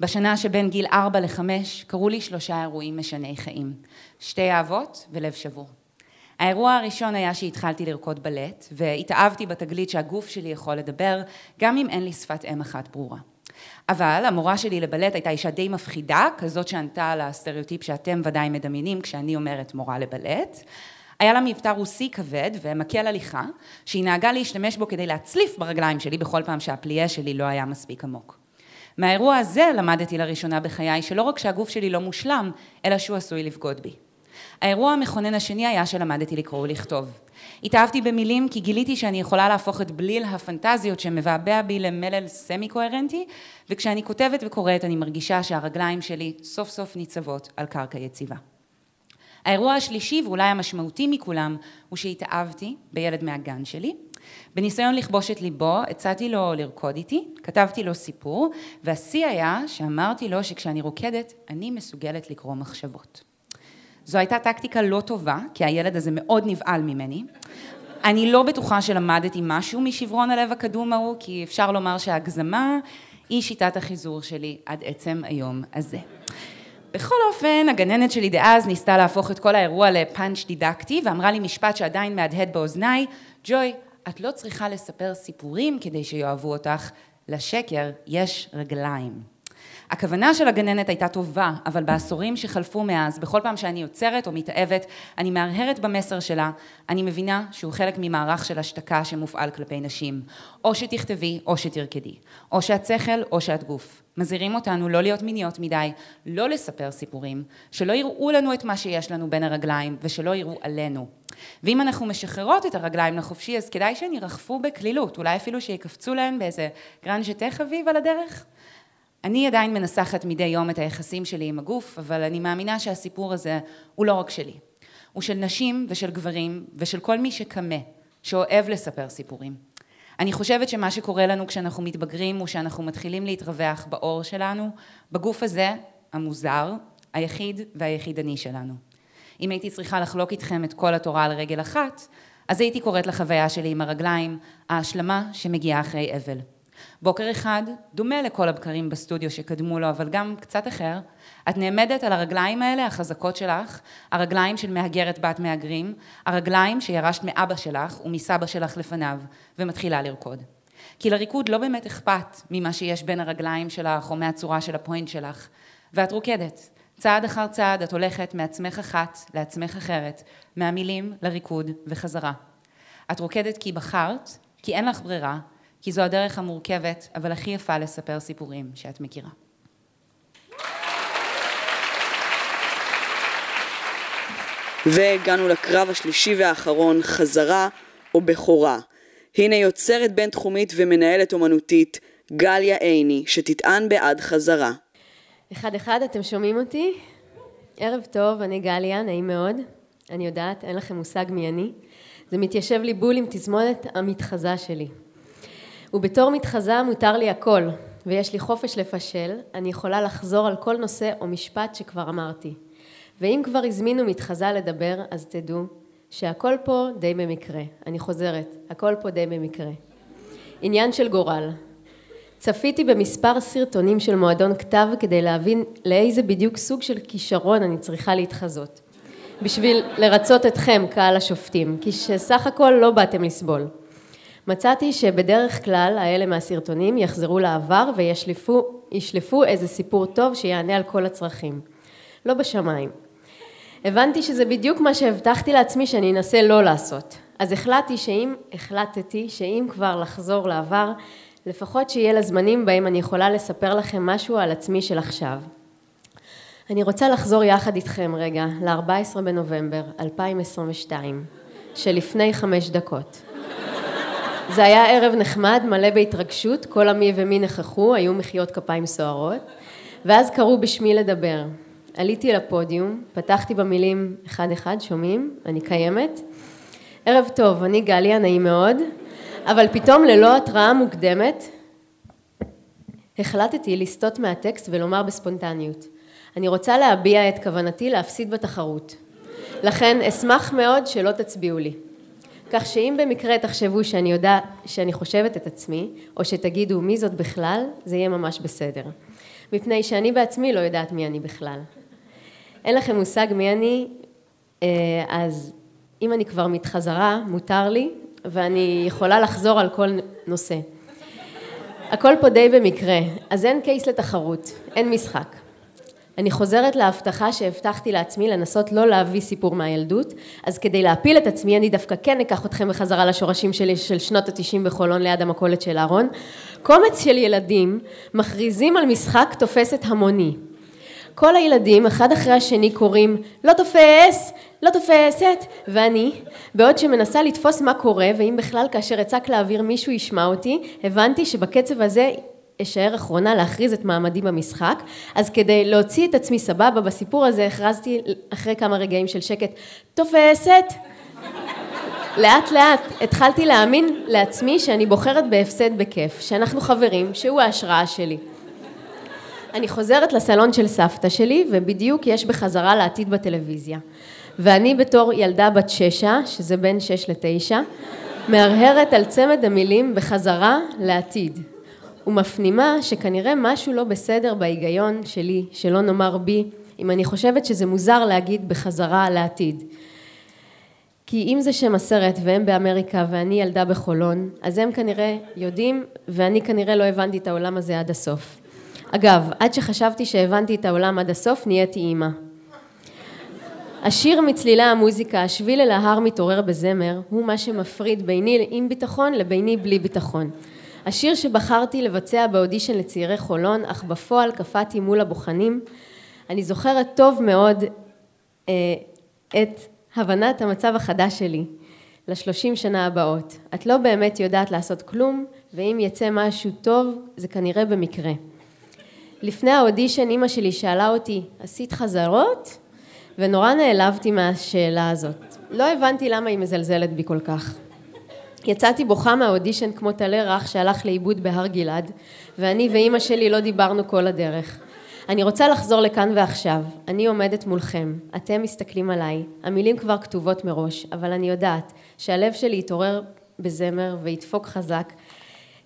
בשנה שבין גיל ארבע לחמש קרו לי שלושה אירועים משני חיים, שתי אהבות ולב שבור. האירוע הראשון היה שהתחלתי לרקוד בלט, והתאהבתי בתגלית שהגוף שלי יכול לדבר, גם אם אין לי שפת אם אחת ברורה. אבל המורה שלי לבלט הייתה אישה די מפחידה, כזאת שענתה על הסטריאוטיפ שאתם ודאי מדמיינים כשאני אומרת מורה לבלט. היה לה מבטא רוסי כבד ומקל הליכה, שהיא נהגה להשתמש בו כדי להצליף ברגליים שלי בכל פעם שהפליה שלי לא היה מספיק עמוק. מהאירוע הזה למדתי לראשונה בחיי שלא רק שהגוף שלי לא מושלם, אלא שהוא עשוי לבגוד בי. האירוע המכונן השני היה שלמדתי לקרוא ולכתוב. התאהבתי במילים כי גיליתי שאני יכולה להפוך את בליל הפנטזיות שמבעבע בי למלל סמי קוהרנטי, וכשאני כותבת וקוראת אני מרגישה שהרגליים שלי סוף סוף ניצבות על קרקע יציבה. האירוע השלישי ואולי המשמעותי מכולם הוא שהתאהבתי בילד מהגן שלי. בניסיון לכבוש את ליבו הצעתי לו לרקוד איתי, כתבתי לו סיפור והשיא היה שאמרתי לו שכשאני רוקדת אני מסוגלת לקרוא מחשבות. זו הייתה טקטיקה לא טובה, כי הילד הזה מאוד נבהל ממני. אני לא בטוחה שלמדתי משהו משברון הלב הקדום ההוא, כי אפשר לומר שהגזמה היא שיטת החיזור שלי עד עצם היום הזה. בכל אופן, הגננת שלי דאז ניסתה להפוך את כל האירוע לפאנץ' דידקטי, ואמרה לי משפט שעדיין מהדהד באוזניי, ג'וי, את לא צריכה לספר סיפורים כדי שיאהבו אותך, לשקר יש רגליים. הכוונה של הגננת הייתה טובה, אבל בעשורים שחלפו מאז, בכל פעם שאני יוצרת או מתאהבת, אני מהרהרת במסר שלה, אני מבינה שהוא חלק ממערך של השתקה שמופעל כלפי נשים. או שתכתבי או שתרקדי. או שאת שכל או שאת גוף. מזהירים אותנו לא להיות מיניות מדי, לא לספר סיפורים, שלא יראו לנו את מה שיש לנו בין הרגליים ושלא יראו עלינו. ואם אנחנו משחררות את הרגליים לחופשי, אז כדאי שהן ירחפו בקלילות, אולי אפילו שיקפצו להן באיזה גרנז'טה חביב על הדרך. אני עדיין מנסחת מדי יום את היחסים שלי עם הגוף, אבל אני מאמינה שהסיפור הזה הוא לא רק שלי. הוא של נשים ושל גברים ושל כל מי שקמה, שאוהב לספר סיפורים. אני חושבת שמה שקורה לנו כשאנחנו מתבגרים הוא שאנחנו מתחילים להתרווח בעור שלנו, בגוף הזה, המוזר, היחיד והיחידני שלנו. אם הייתי צריכה לחלוק איתכם את כל התורה על רגל אחת, אז הייתי קוראת לחוויה שלי עם הרגליים, ההשלמה שמגיעה אחרי אבל. בוקר אחד, דומה לכל הבקרים בסטודיו שקדמו לו, אבל גם קצת אחר, את נעמדת על הרגליים האלה, החזקות שלך, הרגליים של מהגרת בת מהגרים, הרגליים שירשת מאבא שלך ומסבא שלך לפניו, ומתחילה לרקוד. כי לריקוד לא באמת אכפת ממה שיש בין הרגליים שלך או מהצורה של הפוינט שלך, ואת רוקדת. צעד אחר צעד את הולכת מעצמך אחת לעצמך אחרת, מהמילים לריקוד וחזרה. את רוקדת כי בחרת, כי אין לך ברירה, כי זו הדרך המורכבת, אבל הכי יפה לספר סיפורים שאת מכירה. והגענו לקרב השלישי והאחרון, חזרה או בכורה. הנה יוצרת בינתחומית ומנהלת אומנותית, גליה עיני, שתטען בעד חזרה. אחד אחד, אתם שומעים אותי? ערב טוב, אני גליה, נעים מאוד. אני יודעת, אין לכם מושג מי אני. זה מתיישב לי בול עם תזמונת המתחזה שלי. ובתור מתחזה מותר לי הכל, ויש לי חופש לפשל, אני יכולה לחזור על כל נושא או משפט שכבר אמרתי. ואם כבר הזמינו מתחזה לדבר, אז תדעו שהכל פה די במקרה. אני חוזרת, הכל פה די במקרה. עניין של גורל. צפיתי במספר סרטונים של מועדון כתב כדי להבין לאיזה בדיוק סוג של כישרון אני צריכה להתחזות. בשביל לרצות אתכם, קהל השופטים, כי שסך הכל לא באתם לסבול. מצאתי שבדרך כלל האלה מהסרטונים יחזרו לעבר וישלפו איזה סיפור טוב שיענה על כל הצרכים. לא בשמיים. הבנתי שזה בדיוק מה שהבטחתי לעצמי שאני אנסה לא לעשות. אז החלטתי שאם, החלטתי שאם כבר לחזור לעבר, לפחות שיהיה לזמנים בהם אני יכולה לספר לכם משהו על עצמי של עכשיו. אני רוצה לחזור יחד איתכם רגע ל-14 בנובמבר 2022, שלפני חמש דקות. זה היה ערב נחמד, מלא בהתרגשות, כל עמי ומי נכחו, היו מחיאות כפיים סוערות, ואז קראו בשמי לדבר. עליתי לפודיום, פתחתי במילים אחד אחד, שומעים? אני קיימת. ערב טוב, אני גליה, נעים מאוד, אבל פתאום ללא התראה מוקדמת, החלטתי לסטות מהטקסט ולומר בספונטניות. אני רוצה להביע את כוונתי להפסיד בתחרות. לכן אשמח מאוד שלא תצביעו לי. כך שאם במקרה תחשבו שאני יודעת, שאני חושבת את עצמי, או שתגידו מי זאת בכלל, זה יהיה ממש בסדר. מפני שאני בעצמי לא יודעת מי אני בכלל. אין לכם מושג מי אני, אה, אז אם אני כבר מתחזרה, מותר לי, ואני יכולה לחזור על כל נושא. הכל פה די במקרה, אז אין קייס לתחרות, אין משחק. אני חוזרת להבטחה שהבטחתי לעצמי לנסות לא להביא סיפור מהילדות, אז כדי להפיל את עצמי אני דווקא כן אקח אתכם בחזרה לשורשים שלי של שנות התשעים בחולון ליד המכולת של אהרון. קומץ של ילדים מכריזים על משחק תופסת המוני. כל הילדים אחד אחרי השני קוראים לא תופס, לא תופסת, ואני, בעוד שמנסה לתפוס מה קורה, ואם בכלל כאשר אצעק לאוויר מישהו ישמע אותי, הבנתי שבקצב הזה אשאר אחרונה להכריז את מעמדי במשחק, אז כדי להוציא את עצמי סבבה בסיפור הזה, הכרזתי אחרי כמה רגעים של שקט, תופסת! לאט לאט התחלתי להאמין לעצמי שאני בוחרת בהפסד בכיף, שאנחנו חברים, שהוא ההשראה שלי. אני חוזרת לסלון של סבתא שלי, ובדיוק יש בחזרה לעתיד בטלוויזיה. ואני בתור ילדה בת ששה, שזה בין שש לתשע, מהרהרת על צמד המילים בחזרה לעתיד. ומפנימה שכנראה משהו לא בסדר בהיגיון שלי, שלא נאמר בי, אם אני חושבת שזה מוזר להגיד בחזרה לעתיד. כי אם זה שם הסרט והם באמריקה ואני ילדה בחולון, אז הם כנראה יודעים ואני כנראה לא הבנתי את העולם הזה עד הסוף. אגב, עד שחשבתי שהבנתי את העולם עד הסוף, נהייתי אימא. השיר מצלילי המוזיקה, השביל אל ההר מתעורר בזמר, הוא מה שמפריד ביני עם ביטחון לביני בלי ביטחון. השיר שבחרתי לבצע באודישן לצעירי חולון, אך בפועל קפאתי מול הבוחנים. אני זוכרת טוב מאוד אה, את הבנת המצב החדש שלי לשלושים שנה הבאות. את לא באמת יודעת לעשות כלום, ואם יצא משהו טוב, זה כנראה במקרה. לפני האודישן אימא שלי שאלה אותי, עשית חזרות? ונורא נעלבתי מהשאלה הזאת. לא הבנתי למה היא מזלזלת בי כל כך. יצאתי בוכה מהאודישן כמו טלה רך שהלך לאיבוד בהר גלעד, ואני ואימא שלי לא דיברנו כל הדרך. אני רוצה לחזור לכאן ועכשיו. אני עומדת מולכם, אתם מסתכלים עליי, המילים כבר כתובות מראש, אבל אני יודעת שהלב שלי יתעורר בזמר וידפוק חזק,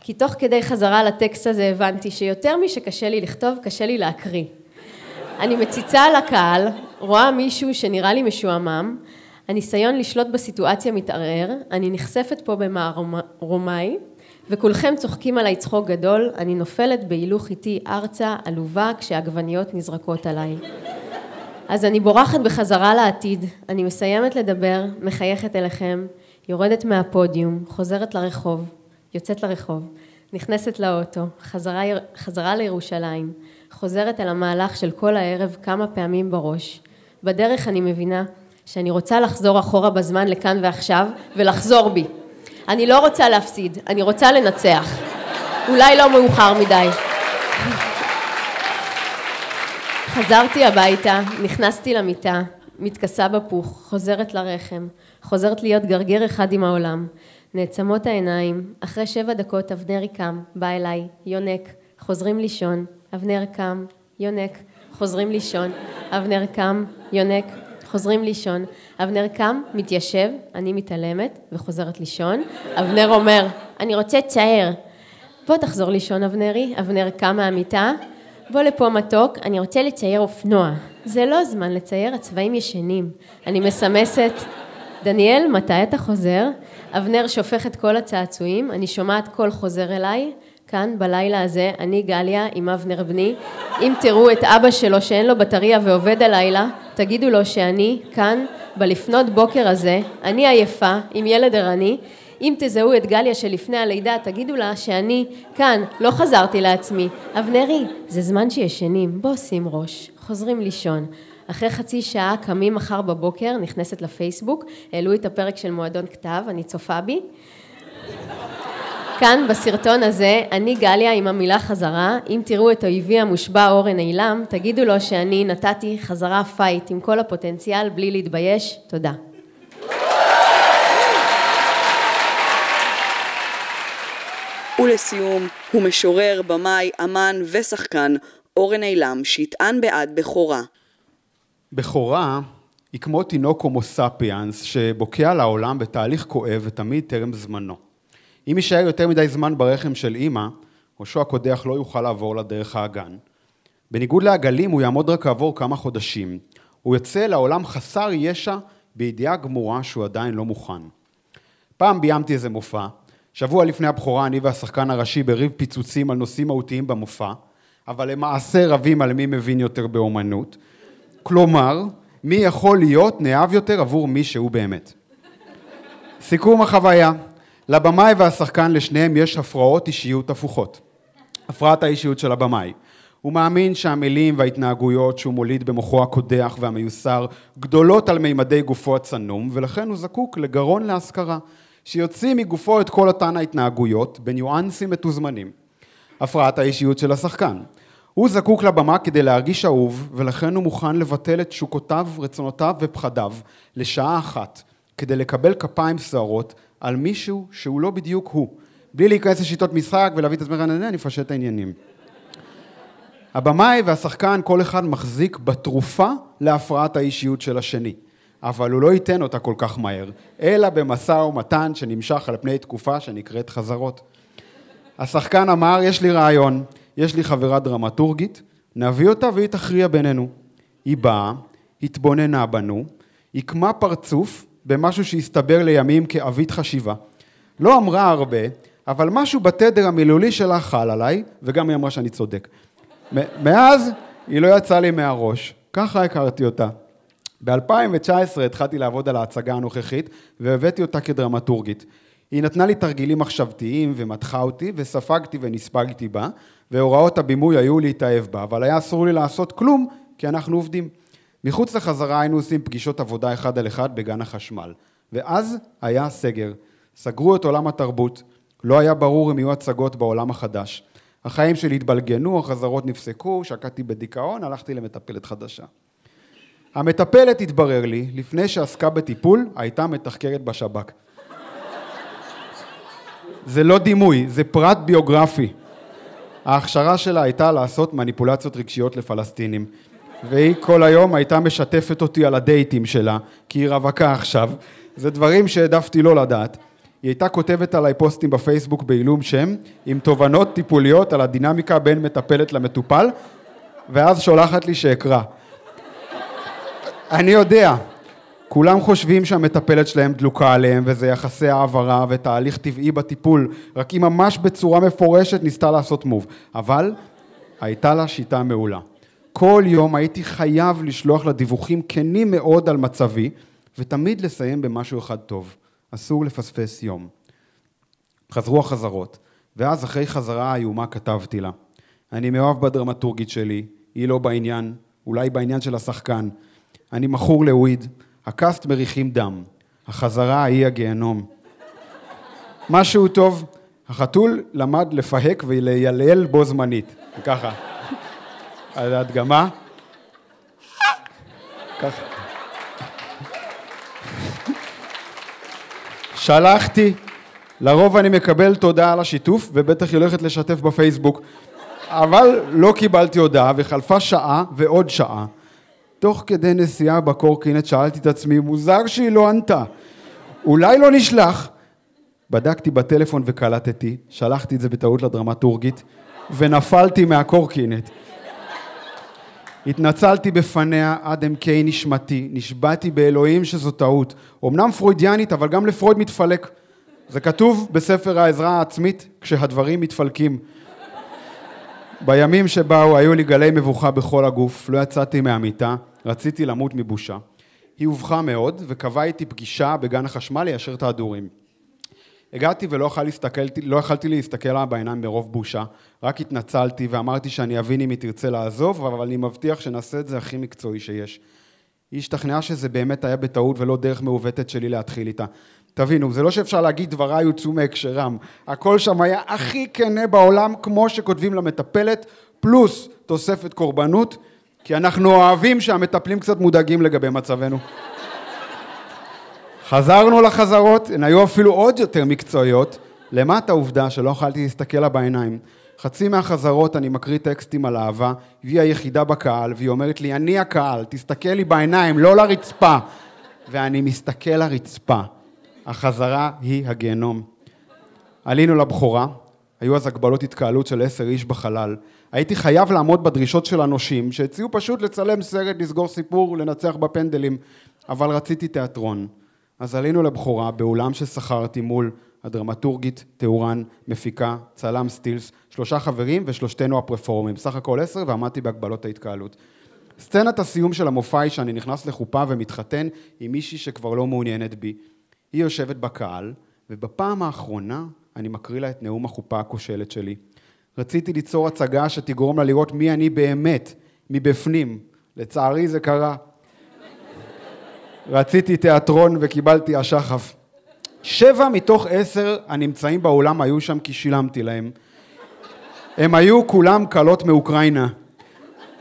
כי תוך כדי חזרה לטקסט הזה הבנתי שיותר משקשה לי לכתוב, קשה לי להקריא. אני מציצה על הקהל, רואה מישהו שנראה לי משועמם, הניסיון לשלוט בסיטואציה מתערער, אני נחשפת פה במערומי, וכולכם צוחקים עליי צחוק גדול, אני נופלת בהילוך איטי ארצה, עלובה, כשעגבניות נזרקות עליי. אז אני בורחת בחזרה לעתיד, אני מסיימת לדבר, מחייכת אליכם, יורדת מהפודיום, חוזרת לרחוב, יוצאת לרחוב, נכנסת לאוטו, חזרה, חזרה לירושלים, חוזרת אל המהלך של כל הערב כמה פעמים בראש. בדרך אני מבינה שאני רוצה לחזור אחורה בזמן לכאן ועכשיו ולחזור בי. אני לא רוצה להפסיד, אני רוצה לנצח. אולי לא מאוחר מדי. חזרתי הביתה, נכנסתי למיטה, מתכסה בפוך, חוזרת לרחם, חוזרת להיות גרגר אחד עם העולם. נעצמות העיניים, אחרי שבע דקות אבנרי קם, בא אליי, יונק, חוזרים לישון, אבנר קם, יונק, חוזרים לישון, אבנר קם, יונק, חוזרים לישון. אבנר קם, מתיישב, אני מתעלמת וחוזרת לישון. אבנר אומר, אני רוצה לצייר. בוא תחזור לישון אבנרי. אבנר קם מהמיטה, בוא לפה מתוק, אני רוצה לצייר אופנוע. זה לא זמן לצייר, הצבעים ישנים. אני מסמסת, דניאל, מתי אתה חוזר? אבנר שופך את כל הצעצועים, אני שומעת קול חוזר אליי, כאן בלילה הזה, אני גליה עם אבנר בני, אם תראו את אבא שלו שאין לו בטריה ועובד הלילה, תגידו לו שאני כאן בלפנות בוקר הזה, אני עייפה עם ילד ערני, אם תזהו את גליה שלפני הלידה, תגידו לה שאני כאן, לא חזרתי לעצמי. אבנרי, זה זמן שישנים, בוא שים ראש, חוזרים לישון. אחרי חצי שעה קמים מחר בבוקר, נכנסת לפייסבוק, העלו את הפרק של מועדון כתב, אני צופה בי. כאן בסרטון הזה, אני גליה עם המילה חזרה, אם תראו את אויבי המושבע אורן אילם, תגידו לו שאני נתתי חזרה fight עם כל הפוטנציאל בלי להתבייש, תודה. ולסיום, הוא משורר, במאי, אמן ושחקן, אורן אילם, שיטען בעד בכורה. בכורה היא כמו תינוק הומו ספיאנס שבוקע לעולם בתהליך כואב ותמיד טרם זמנו. אם יישאר יותר מדי זמן ברחם של אימא, ראשו הקודח לא יוכל לעבור לדרך האגן. בניגוד לעגלים, הוא יעמוד רק כעבור כמה חודשים. הוא יוצא לעולם חסר ישע בידיעה גמורה שהוא עדיין לא מוכן. פעם ביימתי איזה מופע, שבוע לפני הבכורה אני והשחקן הראשי בריב פיצוצים על נושאים מהותיים במופע, אבל למעשה רבים על מי מבין יותר באומנות. כלומר, מי יכול להיות נאהב יותר עבור מי שהוא באמת. סיכום החוויה, לבמאי והשחקן לשניהם יש הפרעות אישיות הפוכות. הפרעת האישיות של הבמאי. הוא מאמין שהמילים וההתנהגויות שהוא מוליד במוחו הקודח והמיוסר גדולות על מימדי גופו הצנום, ולכן הוא זקוק לגרון להשכרה, שיוציא מגופו את כל אותן ההתנהגויות בניואנסים מתוזמנים. הפרעת האישיות של השחקן. הוא זקוק לבמה כדי להרגיש אהוב, ולכן הוא מוכן לבטל את תשוקותיו, רצונותיו ופחדיו לשעה אחת, כדי לקבל כפיים סוערות על מישהו שהוא לא בדיוק הוא, בלי להיכנס לשיטות משחק ולהביא את עצמך, אני אפשט את העניינים. הבמאי והשחקן, כל אחד מחזיק בתרופה להפרעת האישיות של השני, אבל הוא לא ייתן אותה כל כך מהר, אלא במשא ומתן שנמשך על פני תקופה שנקראת חזרות. השחקן אמר, יש לי רעיון, יש לי חברה דרמטורגית, נביא אותה והיא תכריע בינינו. היא באה, התבוננה בנו, עיקמה פרצוף במשהו שהסתבר לימים כעבית חשיבה. לא אמרה הרבה, אבל משהו בתדר המילולי שלה חל עליי, וגם היא אמרה שאני צודק. מאז היא לא יצאה לי מהראש, ככה הכרתי אותה. ב-2019 התחלתי לעבוד על ההצגה הנוכחית, והבאתי אותה כדרמטורגית. היא נתנה לי תרגילים מחשבתיים ומתחה אותי, וספגתי ונספגתי בה, והוראות הבימוי היו להתאהב בה, אבל היה אסור לי לעשות כלום, כי אנחנו עובדים. מחוץ לחזרה היינו עושים פגישות עבודה אחד על אחד בגן החשמל. ואז היה סגר. סגרו את עולם התרבות, לא היה ברור אם יהיו הצגות בעולם החדש. החיים שלי התבלגנו, החזרות נפסקו, שקעתי בדיכאון, הלכתי למטפלת חדשה. המטפלת, התברר לי, לפני שעסקה בטיפול, הייתה מתחקרת בשב"כ. זה לא דימוי, זה פרט ביוגרפי. ההכשרה שלה הייתה לעשות מניפולציות רגשיות לפלסטינים. והיא כל היום הייתה משתפת אותי על הדייטים שלה, כי היא רווקה עכשיו. זה דברים שהעדפתי לא לדעת. היא הייתה כותבת עליי פוסטים בפייסבוק בעילום שם, עם תובנות טיפוליות על הדינמיקה בין מטפלת למטופל, ואז שולחת לי שאקרא. אני יודע, כולם חושבים שהמטפלת שלהם דלוקה עליהם וזה יחסי העברה ותהליך טבעי בטיפול, רק היא ממש בצורה מפורשת ניסתה לעשות מוב. אבל הייתה לה שיטה מעולה. כל יום הייתי חייב לשלוח לה דיווחים כנים מאוד על מצבי, ותמיד לסיים במשהו אחד טוב. אסור לפספס יום. חזרו החזרות, ואז אחרי חזרה האיומה כתבתי לה. אני מאוהב בדרמטורגית שלי, היא לא בעניין, אולי בעניין של השחקן. אני מכור לוויד, הקאסט מריחים דם, החזרה היא הגיהנום. משהו טוב, החתול למד לפהק וליילל בו זמנית, ככה. על ההדגמה. שלחתי, לרוב אני מקבל תודה על השיתוף, ובטח היא הולכת לשתף בפייסבוק, אבל לא קיבלתי הודעה, וחלפה שעה ועוד שעה. תוך כדי נסיעה בקורקינט שאלתי את עצמי, מוזר שהיא לא ענתה. אולי לא נשלח. בדקתי בטלפון וקלטתי, שלחתי את זה בטעות לדרמטורגית, ונפלתי מהקורקינט. התנצלתי בפניה עד עמקי נשמתי, נשבעתי באלוהים שזו טעות. אמנם פרוידיאנית, אבל גם לפרויד מתפלק. זה כתוב בספר העזרה העצמית, כשהדברים מתפלקים. בימים שבאו היו לי גלי מבוכה בכל הגוף, לא יצאתי מהמיטה, רציתי למות מבושה. היא הובכה מאוד, וקבעה איתי פגישה בגן החשמל ליישר את ההדורים. הגעתי ולא להסתכל, לא יכלתי להסתכל לה בעיניים מרוב בושה, רק התנצלתי ואמרתי שאני אבין אם היא תרצה לעזוב, אבל אני מבטיח שנעשה את זה הכי מקצועי שיש. היא השתכנעה שזה באמת היה בטעות ולא דרך מעוותת שלי להתחיל איתה. תבינו, זה לא שאפשר להגיד דבריי הוצאו מהקשרם, הכל שם היה הכי כנה בעולם, כמו שכותבים למטפלת, פלוס תוספת קורבנות, כי אנחנו אוהבים שהמטפלים קצת מודאגים לגבי מצבנו. חזרנו לחזרות, הן היו אפילו עוד יותר מקצועיות, למטה העובדה שלא יכולתי להסתכל לה בעיניים. חצי מהחזרות אני מקריא טקסטים על אהבה, והיא היחידה בקהל, והיא אומרת לי, אני הקהל, תסתכל לי בעיניים, לא לרצפה. ואני מסתכל לרצפה. החזרה היא הגיהנום. עלינו לבכורה, היו אז הגבלות התקהלות של עשר איש בחלל. הייתי חייב לעמוד בדרישות של הנושים, שהציעו פשוט לצלם סרט, לסגור סיפור, לנצח בפנדלים, אבל רציתי תיאטרון. אז עלינו לבכורה באולם ששכרתי מול הדרמטורגית, תאורן, מפיקה, צלם סטילס, שלושה חברים ושלושתנו הפרפורמים, סך הכל עשר ועמדתי בהגבלות ההתקהלות. סצנת הסיום של המופע היא שאני נכנס לחופה ומתחתן עם מישהי שכבר לא מעוניינת בי. היא יושבת בקהל, ובפעם האחרונה אני מקריא לה את נאום החופה הכושלת שלי. רציתי ליצור הצגה שתגרום לה לראות מי אני באמת, מבפנים. לצערי זה קרה. רציתי תיאטרון וקיבלתי השחף. שבע מתוך עשר הנמצאים באולם היו שם כי שילמתי להם. הם היו כולם כלות מאוקראינה.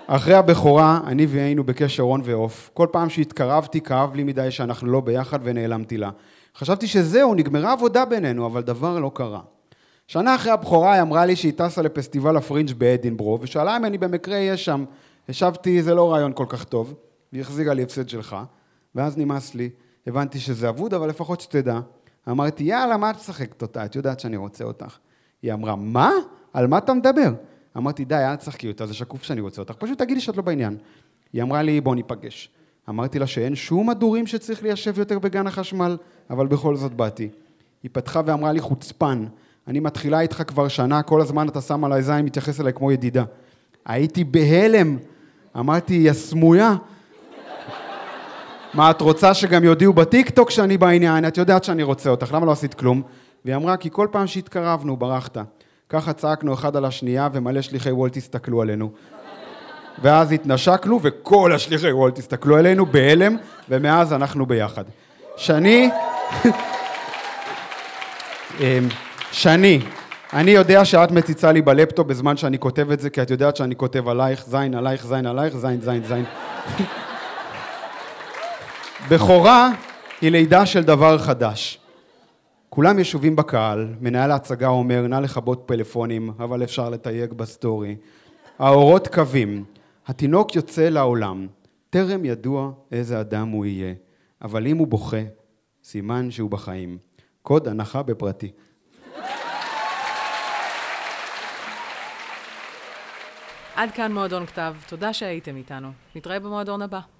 אחרי הבכורה, אני והיינו בקשר הון ועוף. כל פעם שהתקרבתי, כאב לי מדי שאנחנו לא ביחד ונעלמתי לה. חשבתי שזהו, נגמרה עבודה בינינו, אבל דבר לא קרה. שנה אחרי הבכורה היא אמרה לי שהיא טסה לפסטיבל הפרינג' באדינברו, ושאלה אם אני במקרה אהיה שם. השבתי, זה לא רעיון כל כך טוב, והיא החזירה לי הפסד שלך, ואז נמאס לי, הבנתי שזה אבוד, אבל לפחות שתדע. אמרתי, יאללה, מה את משחקת אותה? את יודעת שאני רוצה אותך. היא אמרה, מה? על מה אתה מדבר? אמרתי, די, אל תשחקי אותה, זה שקוף שאני רוצה אותך, פשוט תגידי שאת לא בעניין. היא אמרה לי, בוא ניפגש. אמרתי לה שאין שום הדורים שצריך ליישב יותר בגן החשמל, אבל בכל זאת באתי. היא פתחה ואמרה לי, חוצפן, אני מתחילה איתך כבר שנה, כל הזמן אתה שם עליי זין, מתייחס אליי כמו ידידה. הייתי בהלם. אמרתי, היא הסמויה. מה, את רוצה שגם יודיעו בטיקטוק שאני בעניין? את יודעת שאני רוצה אותך, למה לא עשית כלום? והיא אמרה, כי כל פעם שהתקרבנו, ברחת. ככה צעקנו אחד על השנייה, ומלא שליחי וולט הסתכלו עלינו. ואז התנשקנו, וכל השליחי וולט הסתכלו עלינו בהלם, ומאז אנחנו ביחד. שני... אמ, שני, אני יודע שאת מציצה לי בלפטופ בזמן שאני כותב את זה, כי את יודעת שאני כותב עלייך, זין עלייך, זין עלייך, זין, זין, זין. בכורה היא לידה של דבר חדש. כולם ישובים בקהל, מנהל ההצגה אומר, נא לכבות פלאפונים, אבל אפשר לתייג בסטורי. האורות כבים, התינוק יוצא לעולם, טרם ידוע איזה אדם הוא יהיה, אבל אם הוא בוכה, סימן שהוא בחיים. קוד הנחה בפרטי. עד כאן מועדון כתב, תודה שהייתם איתנו. נתראה במועדון הבא.